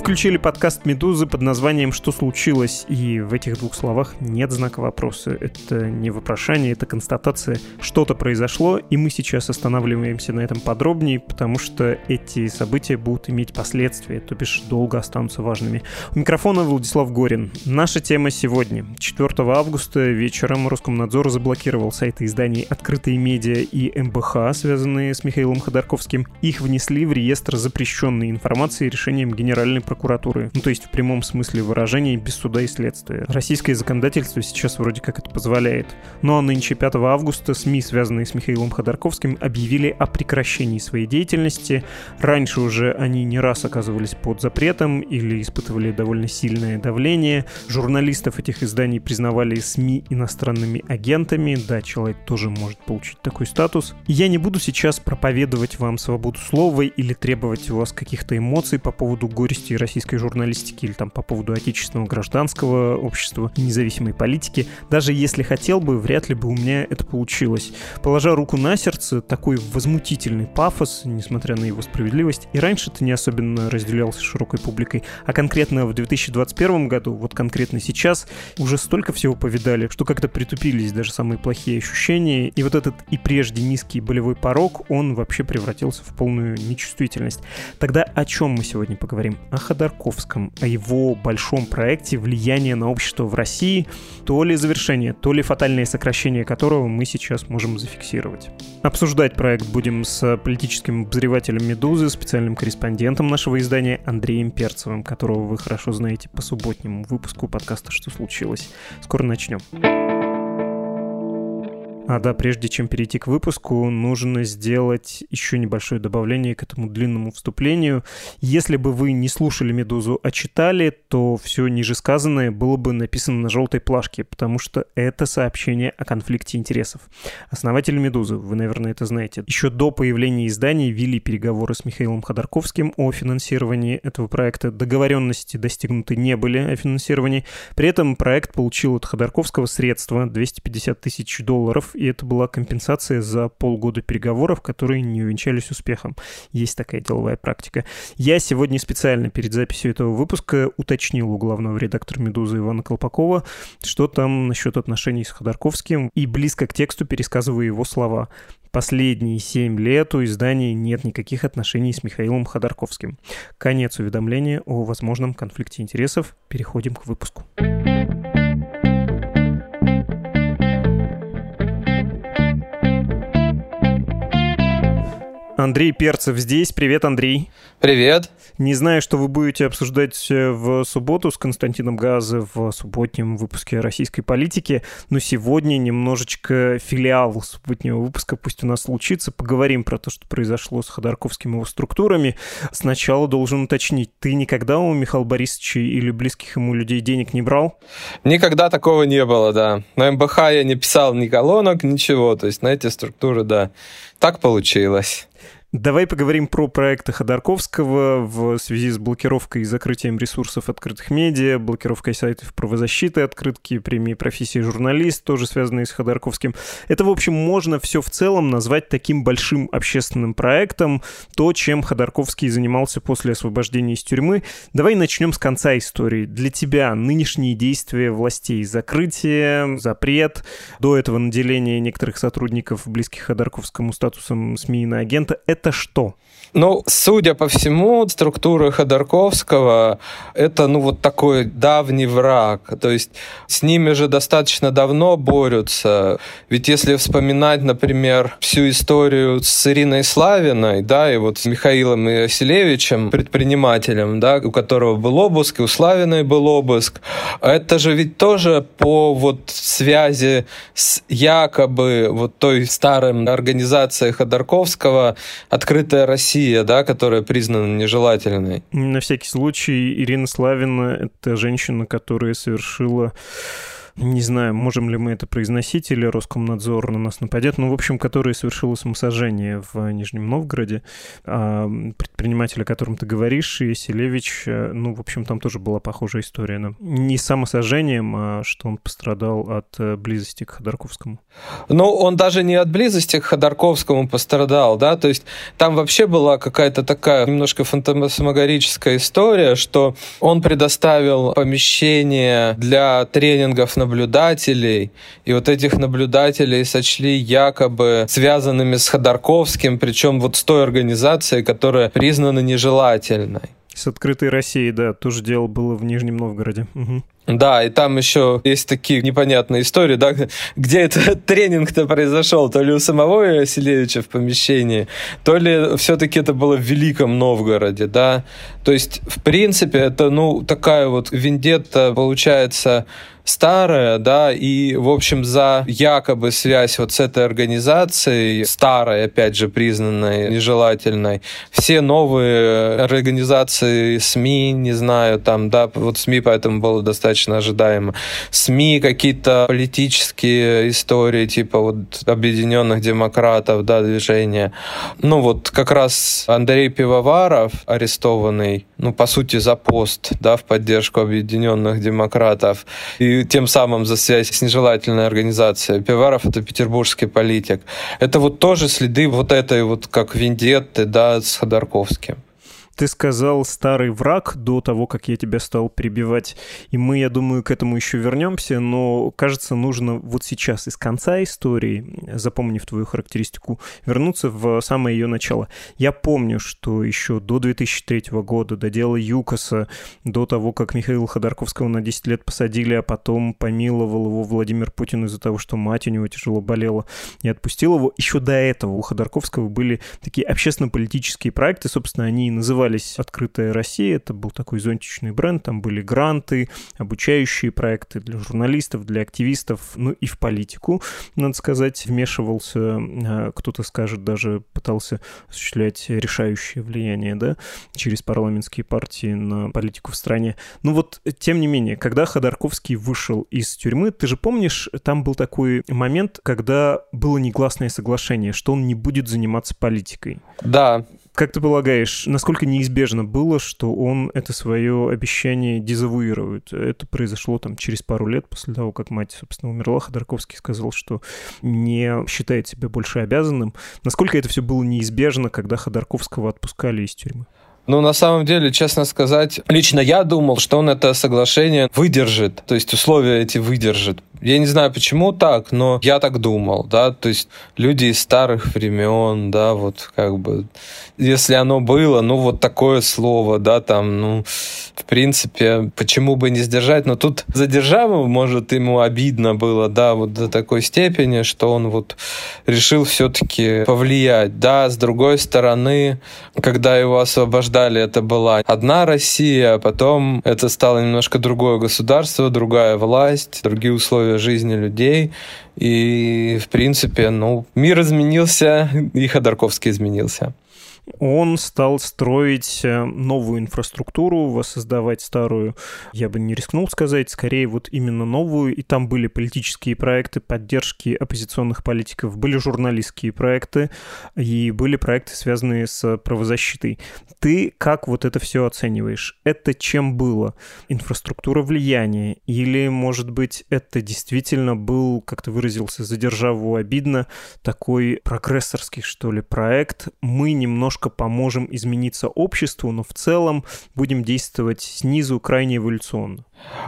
Включили подкаст «Медузы» под названием «Что случилось?» И в этих двух словах нет знака вопроса. Это не вопрошание, это констатация. Что-то произошло, и мы сейчас останавливаемся на этом подробнее, потому что эти события будут иметь последствия, то бишь долго останутся важными. У микрофона Владислав Горин. Наша тема сегодня. 4 августа вечером Роскомнадзор заблокировал сайты изданий «Открытые медиа» и МБХ, связанные с Михаилом Ходорковским. Их внесли в реестр запрещенной информации решением Генеральной прокуратуры. Ну, то есть в прямом смысле выражения без суда и следствия. Российское законодательство сейчас вроде как это позволяет. Ну а нынче 5 августа СМИ, связанные с Михаилом Ходорковским, объявили о прекращении своей деятельности. Раньше уже они не раз оказывались под запретом или испытывали довольно сильное давление. Журналистов этих изданий признавали СМИ иностранными агентами. Да, человек тоже может получить такой статус. Я не буду сейчас проповедовать вам свободу слова или требовать у вас каких-то эмоций по поводу горести новостей российской журналистики или там по поводу отечественного гражданского общества независимой политики. Даже если хотел бы, вряд ли бы у меня это получилось. Положа руку на сердце, такой возмутительный пафос, несмотря на его справедливость, и раньше это не особенно разделялся широкой публикой, а конкретно в 2021 году, вот конкретно сейчас, уже столько всего повидали, что как-то притупились даже самые плохие ощущения, и вот этот и прежде низкий болевой порог, он вообще превратился в полную нечувствительность. Тогда о чем мы сегодня поговорим? О Ходорковском, о его большом проекте влияния на общество в России, то ли завершение, то ли фатальное сокращение которого мы сейчас можем зафиксировать. Обсуждать проект будем с политическим обозревателем «Медузы», специальным корреспондентом нашего издания Андреем Перцевым, которого вы хорошо знаете по субботнему выпуску подкаста «Что случилось?». Скоро начнем. А да, прежде чем перейти к выпуску, нужно сделать еще небольшое добавление к этому длинному вступлению. Если бы вы не слушали «Медузу», а читали, то все ниже сказанное было бы написано на желтой плашке, потому что это сообщение о конфликте интересов. Основатели «Медузы», вы, наверное, это знаете, еще до появления издания вели переговоры с Михаилом Ходорковским о финансировании этого проекта. Договоренности достигнуты не были о финансировании. При этом проект получил от Ходорковского средства 250 тысяч долларов и это была компенсация за полгода переговоров, которые не увенчались успехом. Есть такая деловая практика. Я сегодня специально перед записью этого выпуска уточнил у главного редактора «Медузы» Ивана Колпакова, что там насчет отношений с Ходорковским, и близко к тексту пересказываю его слова. Последние семь лет у издания нет никаких отношений с Михаилом Ходорковским. Конец уведомления о возможном конфликте интересов. Переходим к выпуску. Андрей Перцев здесь. Привет, Андрей. Привет. Не знаю, что вы будете обсуждать э, в субботу с Константином Газы в субботнем выпуске российской политики, но сегодня немножечко филиал субботнего выпуска пусть у нас случится. Поговорим про то, что произошло с Ходорковским его структурами. Сначала должен уточнить, ты никогда у Михаила Борисовича или близких ему людей денег не брал? Никогда такого не было, да. На МБХ я не писал ни колонок, ничего. То есть на эти структуры, да. Так получилось. Давай поговорим про проекты Ходорковского в связи с блокировкой и закрытием ресурсов открытых медиа, блокировкой сайтов правозащиты, открытки премии профессии журналист, тоже связанные с Ходорковским. Это, в общем, можно все в целом назвать таким большим общественным проектом, то, чем Ходорковский занимался после освобождения из тюрьмы. Давай начнем с конца истории. Для тебя нынешние действия властей, закрытие, запрет, до этого наделение некоторых сотрудников, близких Ходорковскому статусом СМИ на агента, это это что? Ну, судя по всему, структура Ходорковского — это, ну, вот такой давний враг. То есть с ними же достаточно давно борются. Ведь если вспоминать, например, всю историю с Ириной Славиной, да, и вот с Михаилом Иоселевичем, предпринимателем, да, у которого был обыск, и у Славиной был обыск, это же ведь тоже по вот связи с якобы вот той старой организацией Ходорковского «Открытая Россия», Россия, да, которая признана нежелательной. На всякий случай, Ирина Славина — это женщина, которая совершила не знаю, можем ли мы это произносить, или Роскомнадзор на нас нападет, ну, в общем, которая совершила самосожжение в Нижнем Новгороде. А предприниматель, о котором ты говоришь, Селевич, э, ну, в общем, там тоже была похожая история. Но не самосожжением, а что он пострадал от э, близости к Ходорковскому. Ну, он даже не от близости к Ходорковскому пострадал, да, то есть там вообще была какая-то такая немножко фантасмагорическая история, что он предоставил помещение для тренингов наблюдателей, и вот этих наблюдателей сочли якобы связанными с Ходорковским, причем вот с той организацией, которая признана нежелательной. С открытой Россией, да, тоже дело было в Нижнем Новгороде. Угу. Да, и там еще есть такие непонятные истории, да, где этот тренинг-то произошел, то ли у самого Васильевича в помещении, то ли все-таки это было в Великом Новгороде, да. То есть, в принципе, это, ну, такая вот вендетта, получается, старая, да, и, в общем, за якобы связь вот с этой организацией, старой, опять же, признанной нежелательной, все новые организации СМИ, не знаю, там, да, вот СМИ поэтому было достаточно ожидаемо, СМИ, какие-то политические истории, типа вот Объединенных Демократов, да, движения. Ну, вот как раз Андрей Пивоваров, арестованный, ну, по сути, за пост, да, в поддержку Объединенных Демократов, и тем самым за связь с нежелательной организацией. Пиваров — это петербургский политик. Это вот тоже следы вот этой вот как вендетты, да, с Ходорковским. Ты сказал «старый враг» до того, как я тебя стал перебивать. И мы, я думаю, к этому еще вернемся, но, кажется, нужно вот сейчас из конца истории, запомнив твою характеристику, вернуться в самое ее начало. Я помню, что еще до 2003 года, до дела ЮКОСа, до того, как Михаила Ходорковского на 10 лет посадили, а потом помиловал его Владимир Путин из-за того, что мать у него тяжело болела и отпустил его, еще до этого у Ходорковского были такие общественно-политические проекты, собственно, они и назывались назывались «Открытая Россия». Это был такой зонтичный бренд. Там были гранты, обучающие проекты для журналистов, для активистов, ну и в политику, надо сказать, вмешивался, а, кто-то скажет, даже пытался осуществлять решающее влияние, да, через парламентские партии на политику в стране. Ну вот, тем не менее, когда Ходорковский вышел из тюрьмы, ты же помнишь, там был такой момент, когда было негласное соглашение, что он не будет заниматься политикой. Да, как ты полагаешь, насколько неизбежно было, что он это свое обещание дезавуирует? Это произошло там через пару лет после того, как мать, собственно, умерла. Ходорковский сказал, что не считает себя больше обязанным. Насколько это все было неизбежно, когда Ходорковского отпускали из тюрьмы? Ну, на самом деле, честно сказать, лично я думал, что он это соглашение выдержит, то есть условия эти выдержит. Я не знаю, почему так, но я так думал, да, то есть люди из старых времен, да, вот как бы, если оно было, ну, вот такое слово, да, там, ну, в принципе, почему бы не сдержать, но тут за державу, может, ему обидно было, да, вот до такой степени, что он вот решил все-таки повлиять, да, с другой стороны, когда его освобождали, это была одна Россия, а потом это стало немножко другое государство, другая власть, другие условия жизни людей. И, в принципе, ну, мир изменился, и Ходорковский изменился он стал строить э, новую инфраструктуру, воссоздавать старую, я бы не рискнул сказать, скорее вот именно новую, и там были политические проекты поддержки оппозиционных политиков, были журналистские проекты, и были проекты, связанные с правозащитой. Ты как вот это все оцениваешь? Это чем было? Инфраструктура влияния? Или, может быть, это действительно был, как ты выразился, за державу обидно, такой прогрессорский, что ли, проект? Мы немножко немножко поможем измениться обществу, но в целом будем действовать снизу крайне эволюционно.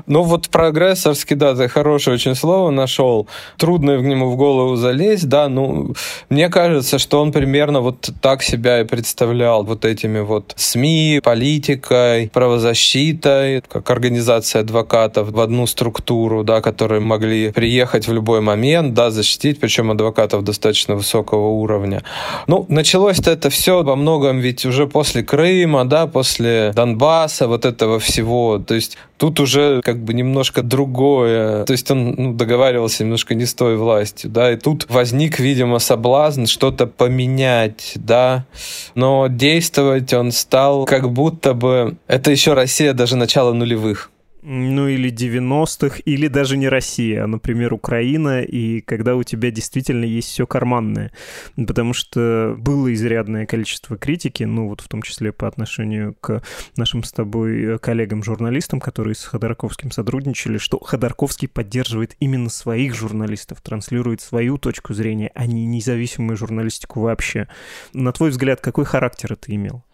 Ну вот прогрессорский, да, ты хорошее очень слово нашел. Трудно к нему в голову залезть, да, ну, мне кажется, что он примерно вот так себя и представлял вот этими вот СМИ, политикой, правозащитой, как организация адвокатов в одну структуру, да, которые могли приехать в любой момент, да, защитить, причем адвокатов достаточно высокого уровня. Ну, началось-то это все во многом ведь уже после Крыма, да, после Донбасса, вот этого всего, то есть тут уже уже как бы немножко другое. То есть он ну, договаривался немножко не с той властью, да, и тут возник, видимо, соблазн что-то поменять, да, но действовать он стал как будто бы... Это еще Россия даже начала нулевых ну или 90-х, или даже не Россия, а, например, Украина, и когда у тебя действительно есть все карманное. Потому что было изрядное количество критики, ну вот в том числе по отношению к нашим с тобой коллегам-журналистам, которые с Ходорковским сотрудничали, что Ходорковский поддерживает именно своих журналистов, транслирует свою точку зрения, а не независимую журналистику вообще. На твой взгляд, какой характер это имел?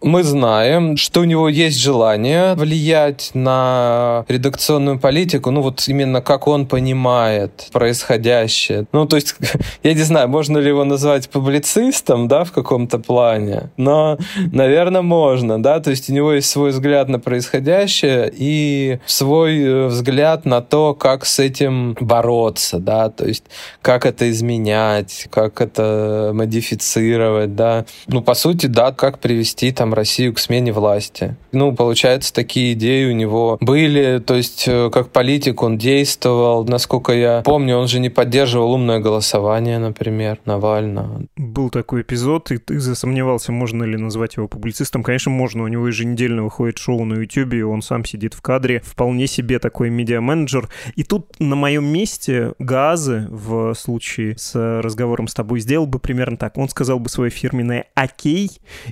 Мы знаем, что у него есть желание влиять на редакционную политику, ну вот именно как он понимает происходящее. Ну, то есть, я не знаю, можно ли его назвать публицистом, да, в каком-то плане, но, наверное, можно, да, то есть у него есть свой взгляд на происходящее и свой э, взгляд на то, как с этим бороться, да, то есть как это изменять, как это модифицировать, да. Ну, по сути, да, как привести там Россию к смене власти. Ну, получается, такие идеи у него были, то есть э, как политик он действовал. Насколько я помню, он же не поддерживал умное голосование, например, Навального. Был такой эпизод, и ты засомневался, можно ли назвать его публицистом. Конечно, можно, у него еженедельно выходит шоу на YouTube, он сам сидит в кадре, вполне себе такой медиа-менеджер. И тут на моем месте Газы в случае с разговором с тобой сделал бы примерно так. Он сказал бы свое фирменное «Окей»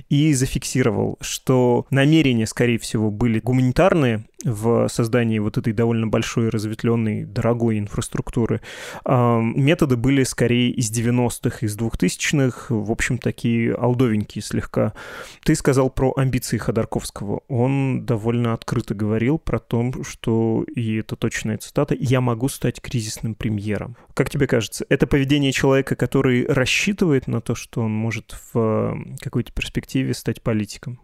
и зафиксировал, что намерения, скорее всего, были гуманитарные, в создании вот этой довольно большой, разветвленной, дорогой инфраструктуры. Методы были скорее из 90-х, из 2000-х, в общем, такие алдовенькие слегка. Ты сказал про амбиции Ходорковского. Он довольно открыто говорил про то, что, и это точная цитата, «я могу стать кризисным премьером». Как тебе кажется, это поведение человека, который рассчитывает на то, что он может в какой-то перспективе стать политиком?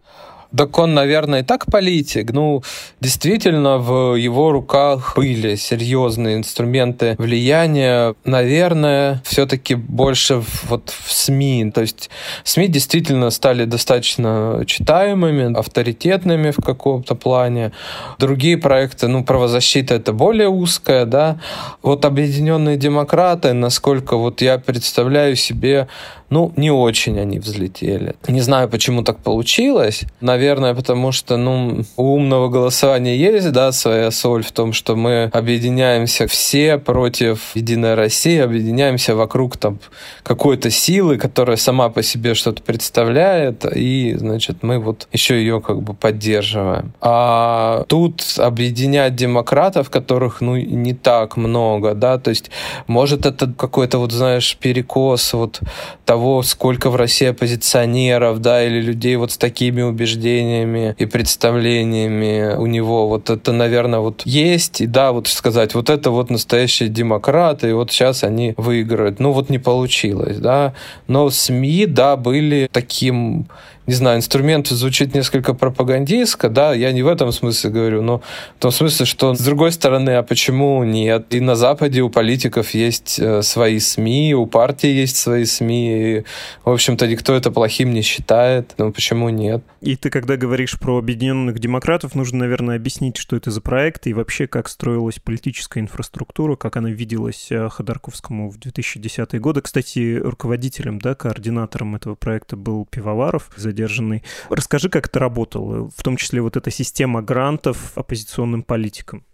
Так он, наверное, и так политик. Ну, действительно, в его руках были серьезные инструменты влияния. Наверное, все-таки больше вот в СМИ. То есть СМИ действительно стали достаточно читаемыми, авторитетными в каком-то плане. Другие проекты, ну, правозащита это более узкая, да. Вот объединенные демократы, насколько вот я представляю себе, ну, не очень они взлетели. Не знаю, почему так получилось. Наверное, потому что, ну, у умного голосования есть, да, своя соль в том, что мы объединяемся все против Единой России, объединяемся вокруг там какой-то силы, которая сама по себе что-то представляет, и, значит, мы вот еще ее как бы поддерживаем. А тут объединять демократов, которых, ну, не так много, да, то есть, может, это какой-то вот, знаешь, перекос вот того, сколько в России оппозиционеров, да, или людей вот с такими убеждениями и представлениями у него. Вот это, наверное, вот есть, и да, вот сказать, вот это вот настоящие демократы, и вот сейчас они выиграют. Ну вот не получилось, да. Но СМИ, да, были таким не знаю, инструмент звучит несколько пропагандистско, да, я не в этом смысле говорю, но в том смысле, что с другой стороны, а почему нет? И на Западе у политиков есть э, свои СМИ, у партии есть свои СМИ, и, в общем-то, никто это плохим не считает, ну почему нет? И ты, когда говоришь про объединенных демократов, нужно, наверное, объяснить, что это за проект и вообще, как строилась политическая инфраструктура, как она виделась э, Ходорковскому в 2010-е годы. Кстати, руководителем, да, координатором этого проекта был Пивоваров, за задержанный. Расскажи, как это работало, в том числе вот эта система грантов оппозиционным политикам.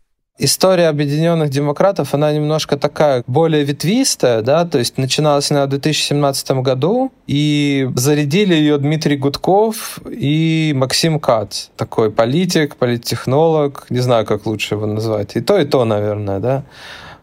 История Объединенных Демократов, она немножко такая более ветвистая, да, то есть начиналась она в 2017 году, и зарядили ее Дмитрий Гудков и Максим Кац, такой политик, политтехнолог, не знаю, как лучше его назвать, и то, и то, наверное, да.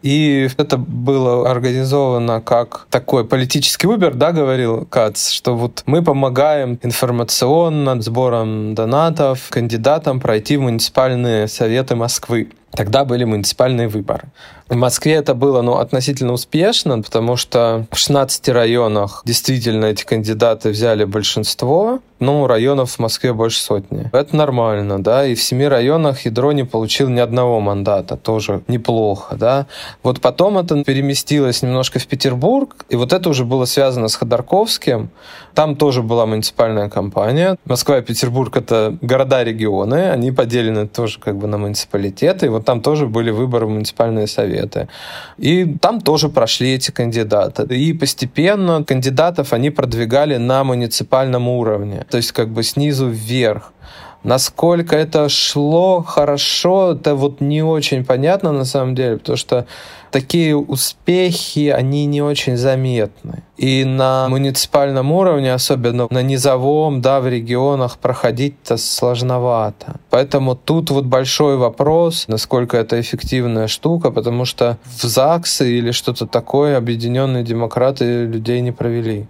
И это было организовано как такой политический выбор, да, говорил Кац, что вот мы помогаем информационно сбором донатов кандидатам пройти в муниципальные советы Москвы. Тогда были муниципальные выборы. В Москве это было ну, относительно успешно, потому что в 16 районах действительно эти кандидаты взяли большинство, ну, районов в Москве больше сотни. Это нормально, да, и в семи районах ядро не получил ни одного мандата, тоже неплохо, да. Вот потом это переместилось немножко в Петербург, и вот это уже было связано с Ходорковским. Там тоже была муниципальная кампания. Москва и Петербург — это города-регионы, они поделены тоже как бы на муниципалитеты, и вот там тоже были выборы в муниципальные советы. И там тоже прошли эти кандидаты. И постепенно кандидатов они продвигали на муниципальном уровне, то есть как бы снизу вверх. Насколько это шло хорошо, это вот не очень понятно на самом деле, потому что такие успехи, они не очень заметны. И на муниципальном уровне, особенно на низовом, да, в регионах, проходить-то сложновато. Поэтому тут вот большой вопрос, насколько это эффективная штука, потому что в ЗАГСы или что-то такое объединенные демократы людей не провели.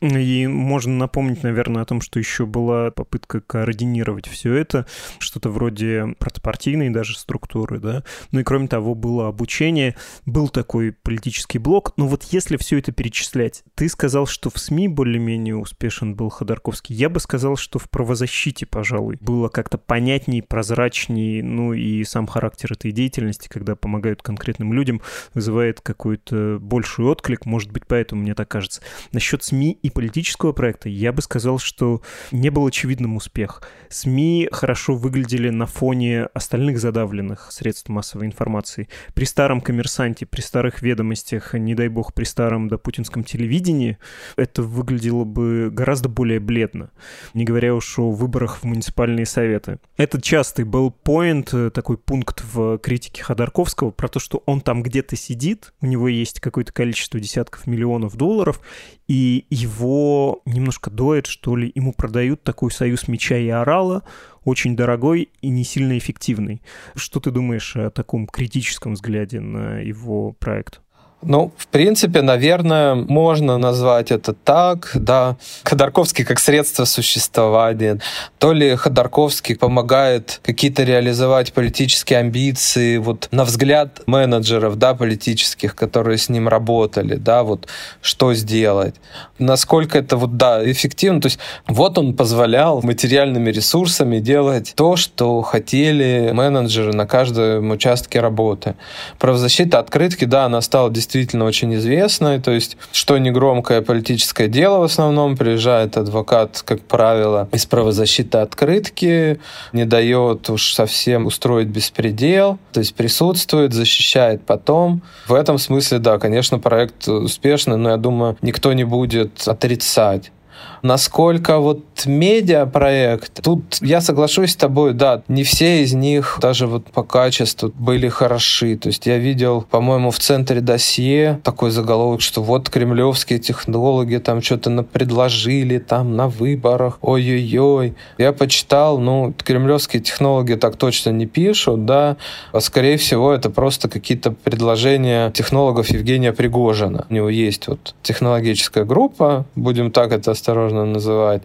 И можно напомнить, наверное, о том, что еще была попытка координировать все это, что-то вроде протопартийной даже структуры, да. Ну и кроме того, было обучение, был такой политический блок. Но вот если все это перечислять, ты сказал, что в СМИ более-менее успешен был Ходорковский. Я бы сказал, что в правозащите, пожалуй, было как-то понятней, прозрачней, ну и сам характер этой деятельности, когда помогают конкретным людям, вызывает какой-то больший отклик, может быть, поэтому мне так кажется. Насчет СМИ и политического проекта я бы сказал, что не был очевидным успех. СМИ хорошо выглядели на фоне остальных задавленных средств массовой информации. При старом коммерсанте, при старых ведомостях, не дай бог, при старом да, путинском телевидении, это выглядело бы гораздо более бледно, не говоря уж о выборах в муниципальные советы. Это частый был поинт, э, такой пункт в критике Ходорковского про то, что он там где-то сидит, у него есть какое-то количество десятков миллионов долларов, и его немножко доет, что ли, ему продают такой союз меча и орала, очень дорогой и не сильно эффективный. Что ты думаешь о таком критическом взгляде на его проект? Ну, в принципе, наверное, можно назвать это так, да. Ходорковский как средство существования. То ли Ходорковский помогает какие-то реализовать политические амбиции, вот на взгляд менеджеров, да, политических, которые с ним работали, да, вот что сделать. Насколько это вот, да, эффективно. То есть вот он позволял материальными ресурсами делать то, что хотели менеджеры на каждом участке работы. Правозащита открытки, да, она стала действительно действительно очень известной. То есть, что не громкое политическое дело в основном, приезжает адвокат, как правило, из правозащиты открытки, не дает уж совсем устроить беспредел, то есть присутствует, защищает потом. В этом смысле, да, конечно, проект успешный, но я думаю, никто не будет отрицать. Насколько вот медиапроект, тут я соглашусь с тобой, да, не все из них даже вот по качеству были хороши. То есть я видел, по-моему, в центре досье такой заголовок, что вот кремлевские технологи там что-то предложили там на выборах, ой-ой-ой. Я почитал, ну, кремлевские технологи так точно не пишут, да, а скорее всего это просто какие-то предложения технологов Евгения Пригожина. У него есть вот технологическая группа, будем так это осторожно можно называть.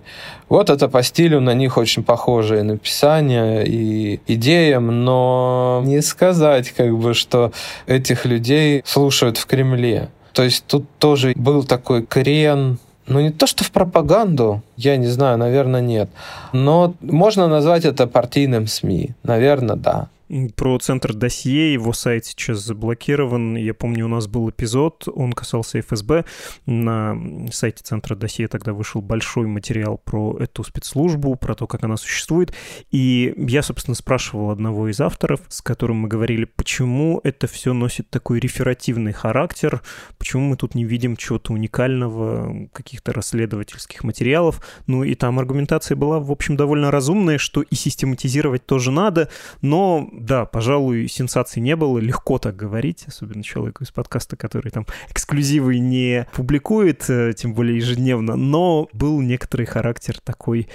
Вот это по стилю на них очень похожее написание и идеям, но не сказать, как бы, что этих людей слушают в Кремле. То есть тут тоже был такой крен ну, не то, что в пропаганду, я не знаю, наверное, нет. Но можно назвать это партийным СМИ. Наверное, да. Про центр досье, его сайт сейчас заблокирован. Я помню, у нас был эпизод, он касался ФСБ. На сайте центра досье тогда вышел большой материал про эту спецслужбу, про то, как она существует. И я, собственно, спрашивал одного из авторов, с которым мы говорили, почему это все носит такой реферативный характер, почему мы тут не видим чего-то уникального, каких-то расследовательских материалов. Ну и там аргументация была, в общем, довольно разумная, что и систематизировать тоже надо, но да, пожалуй, сенсаций не было. Легко так говорить, особенно человеку из подкаста, который там эксклюзивы не публикует, э, тем более ежедневно. Но был некоторый характер такой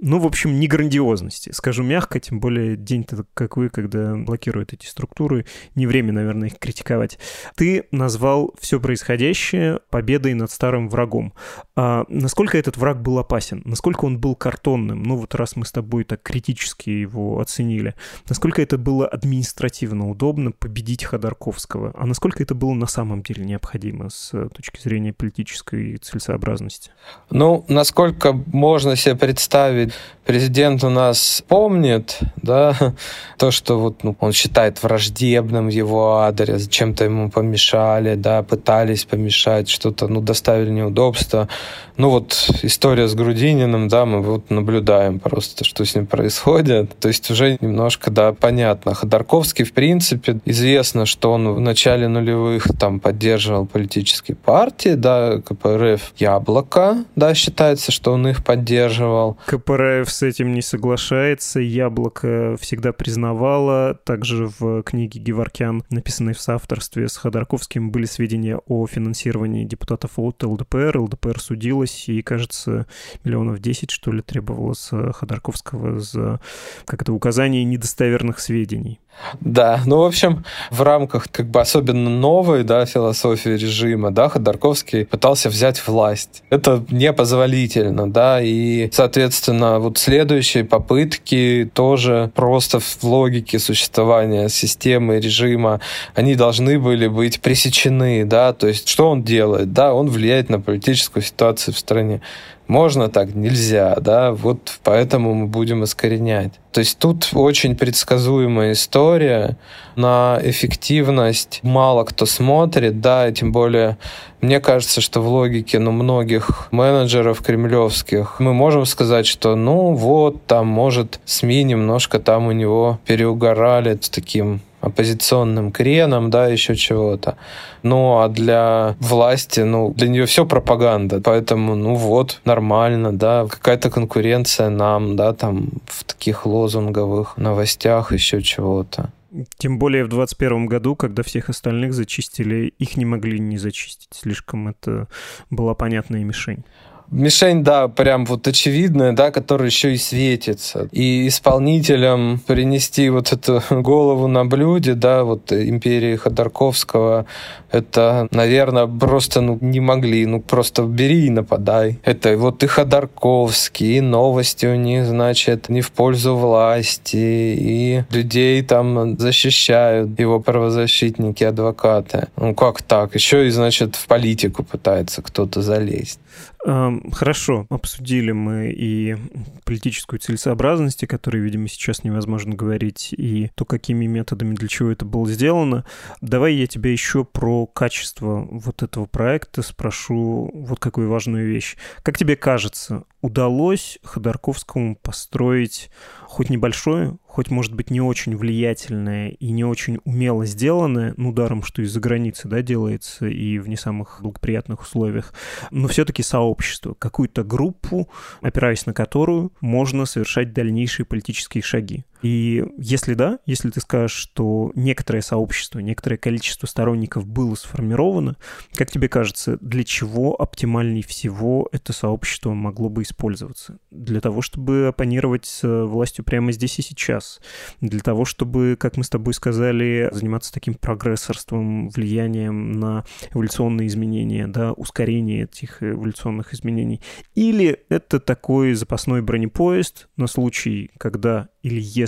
ну, в общем, не грандиозности, скажу мягко, тем более день-то какой, когда блокируют эти структуры, не время, наверное, их критиковать. Ты назвал все происходящее победой над старым врагом. А насколько этот враг был опасен? Насколько он был картонным? Ну, вот раз мы с тобой так критически его оценили. Насколько это было административно удобно победить Ходорковского? А насколько это было на самом деле необходимо с точки зрения политической целесообразности? Ну, насколько можно себе представить президент у нас помнит, да, то, что вот ну, он считает враждебным его адрес, чем-то ему помешали, да, пытались помешать, что-то, ну, доставили неудобства. Ну, вот история с Грудининым, да, мы вот наблюдаем просто, что с ним происходит. То есть уже немножко, да, понятно. Ходорковский, в принципе, известно, что он в начале нулевых там поддерживал политические партии, да, КПРФ «Яблоко», да, считается, что он их поддерживал. КПРФ с этим не соглашается. Яблоко всегда признавало. Также в книге Геворкян, написанной в соавторстве с Ходорковским, были сведения о финансировании депутатов от ЛДПР. ЛДПР судилась, и, кажется, миллионов 10, что ли, требовало с Ходорковского за как это указание недостоверных сведений. Да, ну, в общем, в рамках как бы особенно новой, да, философии режима, да, Ходорковский пытался взять власть. Это непозволительно, да, и, соответственно, вот следующие попытки тоже просто в логике существования системы, режима, они должны были быть пресечены, да, то есть что он делает, да, он влияет на политическую ситуацию в стране. Можно так, нельзя, да, вот поэтому мы будем искоренять. То есть тут очень предсказуемая история, на эффективность мало кто смотрит, да, и тем более мне кажется, что в логике ну, многих менеджеров кремлевских мы можем сказать, что ну вот, там, может, СМИ немножко там у него переугорали с таким оппозиционным креном, да, еще чего-то. Ну, а для власти, ну, для нее все пропаганда. Поэтому, ну вот, нормально, да, какая-то конкуренция нам, да, там, в таких лозунговых новостях, еще чего-то. Тем более в 2021 году, когда всех остальных зачистили, их не могли не зачистить. Слишком это была понятная мишень. Мишень, да, прям вот очевидная, да, которая еще и светится. И исполнителям принести вот эту голову на блюде, да, вот империи Ходорковского, это, наверное, просто ну, не могли, ну просто бери и нападай. Это вот и Ходорковский, и новости у них, значит, не в пользу власти, и людей там защищают его правозащитники, адвокаты. Ну как так? Еще и, значит, в политику пытается кто-то залезть. Хорошо, обсудили мы и политическую целесообразность, о которой, видимо, сейчас невозможно говорить, и то, какими методами, для чего это было сделано. Давай я тебя еще про качество вот этого проекта спрошу вот какую важную вещь. Как тебе кажется, удалось Ходорковскому построить хоть небольшое, хоть, может быть, не очень влиятельное и не очень умело сделанное, ну, даром, что из-за границы, да, делается и в не самых благоприятных условиях, но все-таки сообщество, какую-то группу, опираясь на которую можно совершать дальнейшие политические шаги. И если да, если ты скажешь, что некоторое сообщество, некоторое количество сторонников было сформировано, как тебе кажется, для чего оптимальнее всего это сообщество могло бы использоваться? Для того, чтобы оппонировать с властью прямо здесь и сейчас. Для того, чтобы, как мы с тобой сказали, заниматься таким прогрессорством, влиянием на эволюционные изменения, да, ускорение этих эволюционных изменений. Или это такой запасной бронепоезд на случай, когда или если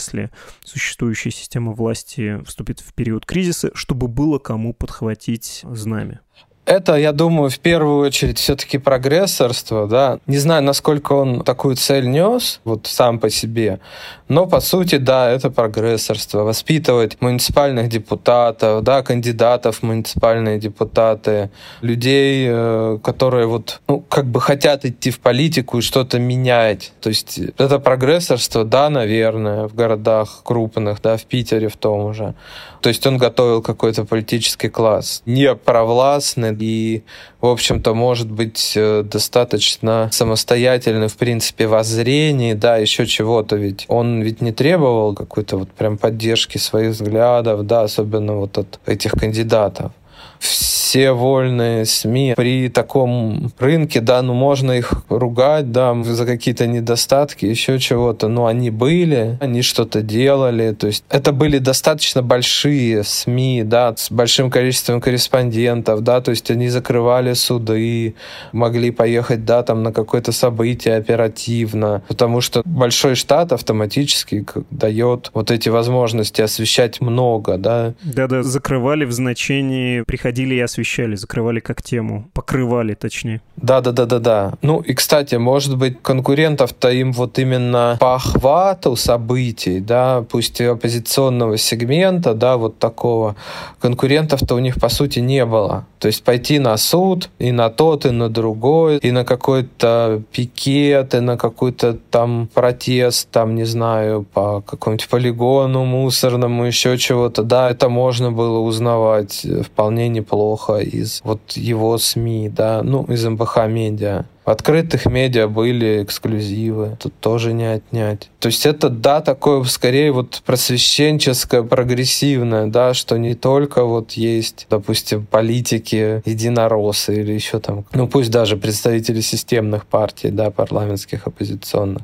существующая система власти вступит в период кризиса, чтобы было кому подхватить знамя. Это, я думаю, в первую очередь все-таки прогрессорство, да. Не знаю, насколько он такую цель нес, вот сам по себе, но по сути, да, это прогрессорство. Воспитывать муниципальных депутатов, да, кандидатов в муниципальные депутаты, людей, э, которые вот, ну, как бы хотят идти в политику и что-то менять. То есть это прогрессорство, да, наверное, в городах крупных, да, в Питере в том же. То есть он готовил какой-то политический класс, не провластный, и, в общем-то, может быть э, достаточно самостоятельный, в принципе, воззрении, да, еще чего-то, ведь он ведь не требовал какой-то вот прям поддержки своих взглядов, да, особенно вот от этих кандидатов все вольные СМИ при таком рынке, да, ну можно их ругать, да, за какие-то недостатки, еще чего-то, но они были, они что-то делали, то есть это были достаточно большие СМИ, да, с большим количеством корреспондентов, да, то есть они закрывали суды, могли поехать, да, там на какое-то событие оперативно, потому что большой штат автоматически дает вот эти возможности освещать много, да. Да-да, закрывали в значении приходили и освещали, закрывали как тему, покрывали точнее. Да-да-да-да-да. Ну и, кстати, может быть, конкурентов-то им вот именно по охвату событий, да, пусть и оппозиционного сегмента, да, вот такого, конкурентов-то у них, по сути, не было. То есть пойти на суд и на тот, и на другой, и на какой-то пикет, и на какой-то там протест, там, не знаю, по какому-нибудь полигону мусорному, еще чего-то. Да, это можно было узнавать вполне неплохо из вот его СМИ, да, ну, из МБХ Медиа. В открытых медиа были эксклюзивы, тут тоже не отнять. То есть это, да, такое скорее вот просвещенческое, прогрессивное, да, что не только вот есть, допустим, политики, единороссы или еще там, ну пусть даже представители системных партий, да, парламентских, оппозиционных,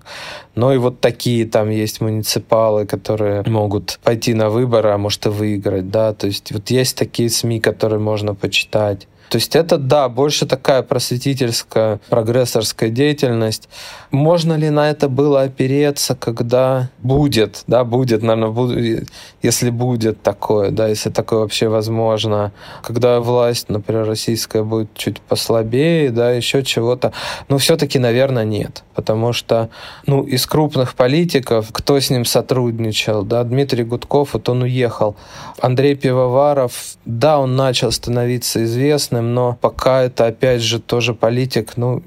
но и вот такие там есть муниципалы, которые могут пойти на выборы, а может и выиграть, да, то есть вот есть такие СМИ, которые можно почитать. То есть это, да, больше такая просветительская, прогрессорская деятельность. Можно ли на это было опереться, когда будет, да, будет, наверное, будет, если будет такое, да, если такое вообще возможно, когда власть, например, российская будет чуть послабее, да, еще чего-то, но все-таки, наверное, нет, потому что, ну, из крупных политиков, кто с ним сотрудничал, да, Дмитрий Гудков, вот он уехал, Андрей Пивоваров, да, он начал становиться известным, но пока это, опять же, тоже политик, ну,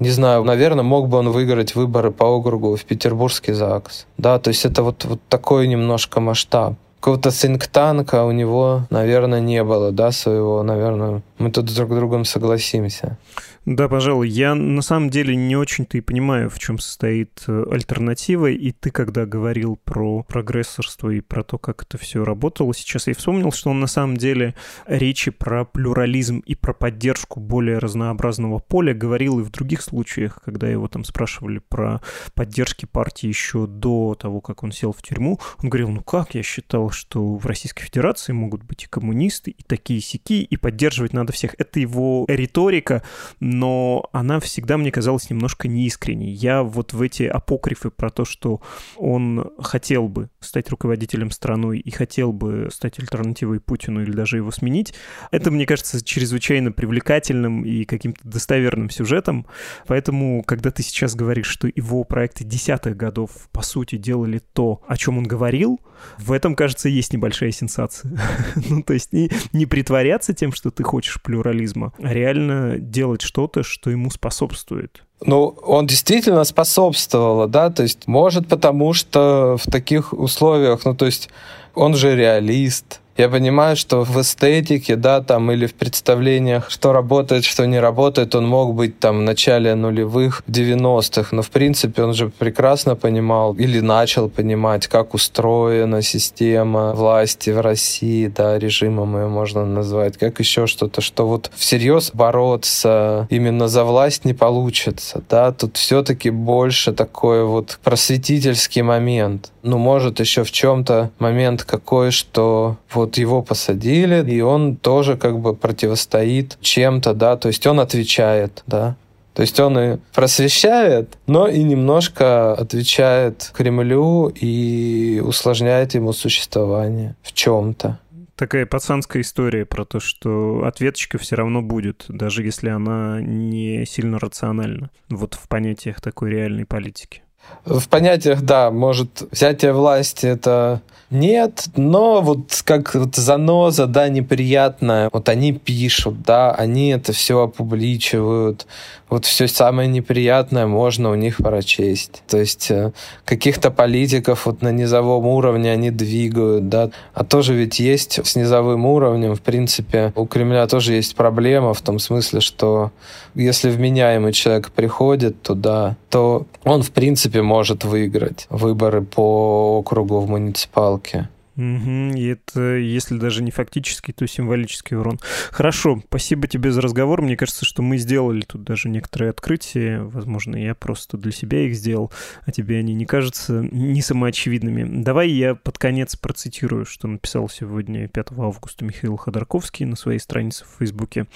не знаю, наверное, мог бы он выиграть выборы по округу в Петербургский ЗАГС. Да, то есть это вот, вот такой немножко масштаб. Какого-то синктанка у него, наверное, не было, да, своего, наверное, мы тут друг с другом согласимся. Да, пожалуй. Я на самом деле не очень-то и понимаю, в чем состоит э, альтернатива. И ты, когда говорил про прогрессорство и про то, как это все работало, сейчас я вспомнил, что он на самом деле речи про плюрализм и про поддержку более разнообразного поля говорил и в других случаях, когда его там спрашивали про поддержки партии еще до того, как он сел в тюрьму. Он говорил, ну как, я считал, что в Российской Федерации могут быть и коммунисты, и такие сики, и поддерживать надо всех. Это его риторика, но она всегда мне казалась немножко неискренней. Я вот в эти апокрифы про то, что он хотел бы стать руководителем страной и хотел бы стать альтернативой Путину или даже его сменить, это, мне кажется, чрезвычайно привлекательным и каким-то достоверным сюжетом. Поэтому, когда ты сейчас говоришь, что его проекты десятых годов, по сути, делали то, о чем он говорил, в этом, кажется, есть небольшая сенсация. ну, то есть не, не притворяться тем, что ты хочешь плюрализма, а реально делать что-то, что ему способствует. Ну, он действительно способствовал, да, то есть, может, потому что в таких условиях, ну, то есть, он же реалист, я понимаю, что в эстетике, да, там, или в представлениях, что работает, что не работает, он мог быть там в начале нулевых, 90-х, но в принципе он же прекрасно понимал или начал понимать, как устроена система власти в России, да, режимом ее можно назвать, как еще что-то, что вот всерьез бороться именно за власть не получится, да, тут все-таки больше такой вот просветительский момент. Ну, может, еще в чем-то момент какой, что вот вот его посадили, и он тоже как бы противостоит чем-то, да, то есть он отвечает, да. То есть он и просвещает, но и немножко отвечает Кремлю и усложняет ему существование в чем-то такая пацанская история про то, что ответочка все равно будет, даже если она не сильно рациональна. Вот в понятиях такой реальной политики. В понятиях, да, может, взятие власти — это нет, но вот как вот заноза, да, неприятная, вот они пишут, да, они это все опубличивают, вот все самое неприятное можно у них прочесть. То есть э, каких-то политиков вот на низовом уровне они двигают, да. А тоже ведь есть с низовым уровнем, в принципе, у Кремля тоже есть проблема в том смысле, что если вменяемый человек приходит туда, то он, в принципе, может выиграть выборы по округу в муниципалке. Угу, и это, если даже не фактический, то символический урон. Хорошо, спасибо тебе за разговор. Мне кажется, что мы сделали тут даже некоторые открытия. Возможно, я просто для себя их сделал, а тебе они не кажутся не самоочевидными. Давай я под конец процитирую, что написал сегодня 5 августа Михаил Ходорковский на своей странице в Фейсбуке.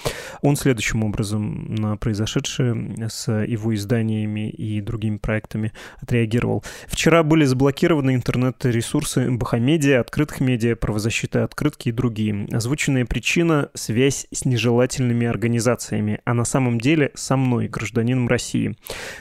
Он следующим образом на произошедшее с его изданиями и другими проектами отреагировал. Вчера были заблокированы интернет-ресурсы Бахамедиа, от открытых медиа, правозащиты открытки и другие. Озвученная причина – связь с нежелательными организациями, а на самом деле со мной, гражданином России.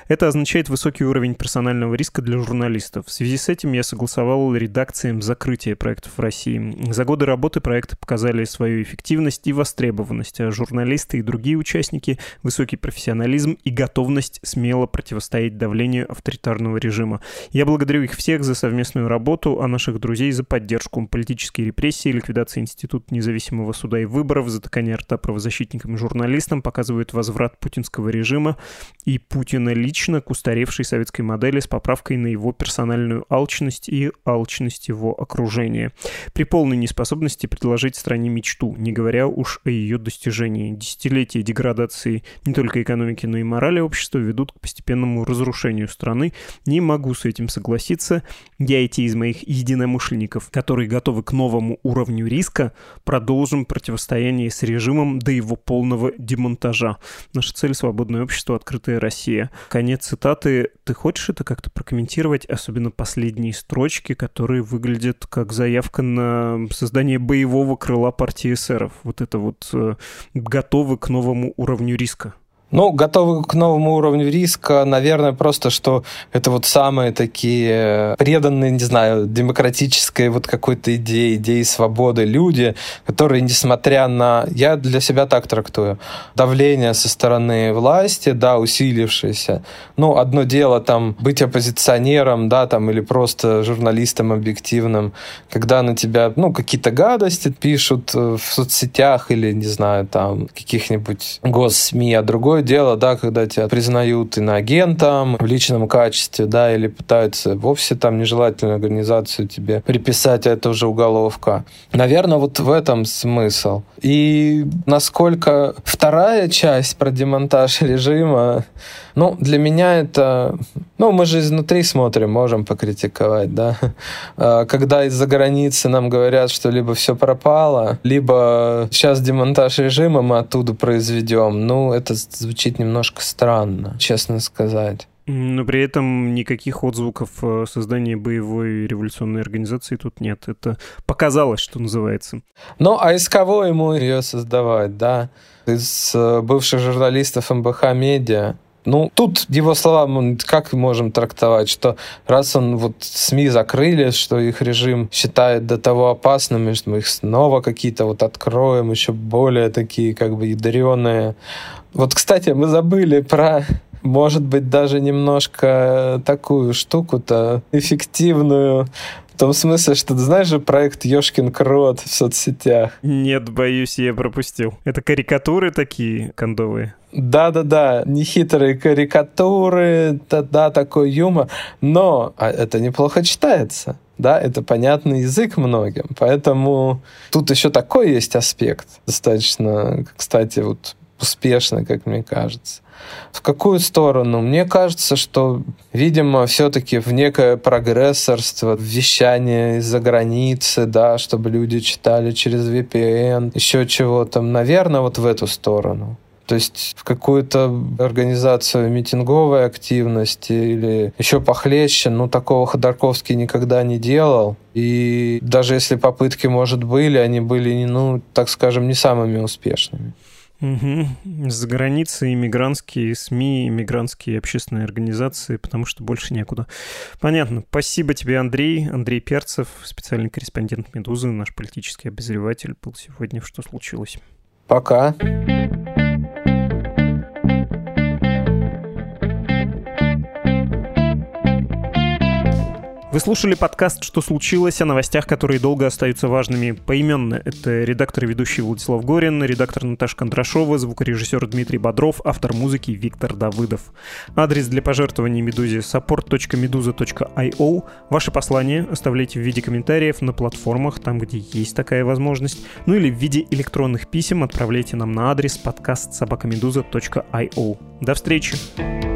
Это означает высокий уровень персонального риска для журналистов. В связи с этим я согласовал редакциям закрытия проектов в России. За годы работы проекты показали свою эффективность и востребованность, а журналисты и другие участники – высокий профессионализм и готовность смело противостоять давлению авторитарного режима. Я благодарю их всех за совместную работу, а наших друзей за поддержку. Политические репрессии, ликвидация Института независимого суда и выборов, затыкание рта правозащитникам и журналистам показывают возврат путинского режима и Путина лично к устаревшей советской модели с поправкой на его персональную алчность и алчность его окружения. При полной неспособности предложить стране мечту, не говоря уж о ее достижении. Десятилетия деградации не только экономики, но и морали общества ведут к постепенному разрушению страны. Не могу с этим согласиться. Я и те из моих единомышленников, которые готовы к новому уровню риска, продолжим противостояние с режимом до его полного демонтажа. Наша цель — свободное общество, открытая Россия. Конец цитаты. Ты хочешь это как-то прокомментировать? Особенно последние строчки, которые выглядят как заявка на создание боевого крыла партии эсеров. Вот это вот э, готовы к новому уровню риска. Ну, готовы к новому уровню риска, наверное, просто, что это вот самые такие преданные, не знаю, демократической вот какой-то идеи, идеи свободы люди, которые, несмотря на... Я для себя так трактую. Давление со стороны власти, да, усилившееся. Ну, одно дело там быть оппозиционером, да, там, или просто журналистом объективным, когда на тебя, ну, какие-то гадости пишут в соцсетях или, не знаю, там, каких-нибудь госсми, а другое дело, да, когда тебя признают иноагентом в личном качестве, да, или пытаются вовсе там нежелательную организацию тебе приписать, а это уже уголовка. Наверное, вот в этом смысл. И насколько вторая часть про демонтаж режима, ну, для меня это... Ну, мы же изнутри смотрим, можем покритиковать, да. А, когда из-за границы нам говорят, что либо все пропало, либо сейчас демонтаж режима мы оттуда произведем, ну, это звучит немножко странно, честно сказать. Но при этом никаких отзвуков создания боевой революционной организации тут нет. Это показалось, что называется. Ну, а из кого ему ее создавать, да? Из э, бывших журналистов МБХ «Медиа», ну, тут его слова мы как можем трактовать, что раз он вот СМИ закрыли, что их режим считает до того опасными, что мы их снова какие-то вот откроем, еще более такие как бы ядреные. Вот, кстати, мы забыли про может быть, даже немножко такую штуку-то эффективную, в том смысле, что ты знаешь же проект Ёшкин Крот в соцсетях? Нет, боюсь, я пропустил. Это карикатуры такие кондовые? Да-да-да, нехитрые карикатуры, да, такой юмор, но а это неплохо читается. Да, это понятный язык многим, поэтому тут еще такой есть аспект, достаточно, кстати, вот успешно, как мне кажется. В какую сторону? Мне кажется, что, видимо, все-таки в некое прогрессорство, вещание из-за границы, да, чтобы люди читали через VPN, еще чего-то. Наверное, вот в эту сторону. То есть в какую-то организацию митинговой активности или еще похлеще, ну, такого Ходорковский никогда не делал. И даже если попытки, может, были, они были, ну, так скажем, не самыми успешными. Угу. За границей иммигрантские СМИ, иммигрантские общественные организации, потому что больше некуда. Понятно. Спасибо тебе, Андрей. Андрей Перцев, специальный корреспондент «Медузы», наш политический обозреватель, был сегодня в «Что случилось?». Пока. Пока. Вы слушали подкаст «Что случилось?» о новостях, которые долго остаются важными поименно. Это редактор и ведущий Владислав Горин, редактор Наташа Кондрашова, звукорежиссер Дмитрий Бодров, автор музыки Виктор Давыдов. Адрес для пожертвований Медузе support.meduza.io. Ваши послания оставляйте в виде комментариев на платформах, там, где есть такая возможность. Ну или в виде электронных писем отправляйте нам на адрес подкаст собакамедуза.io. До встречи!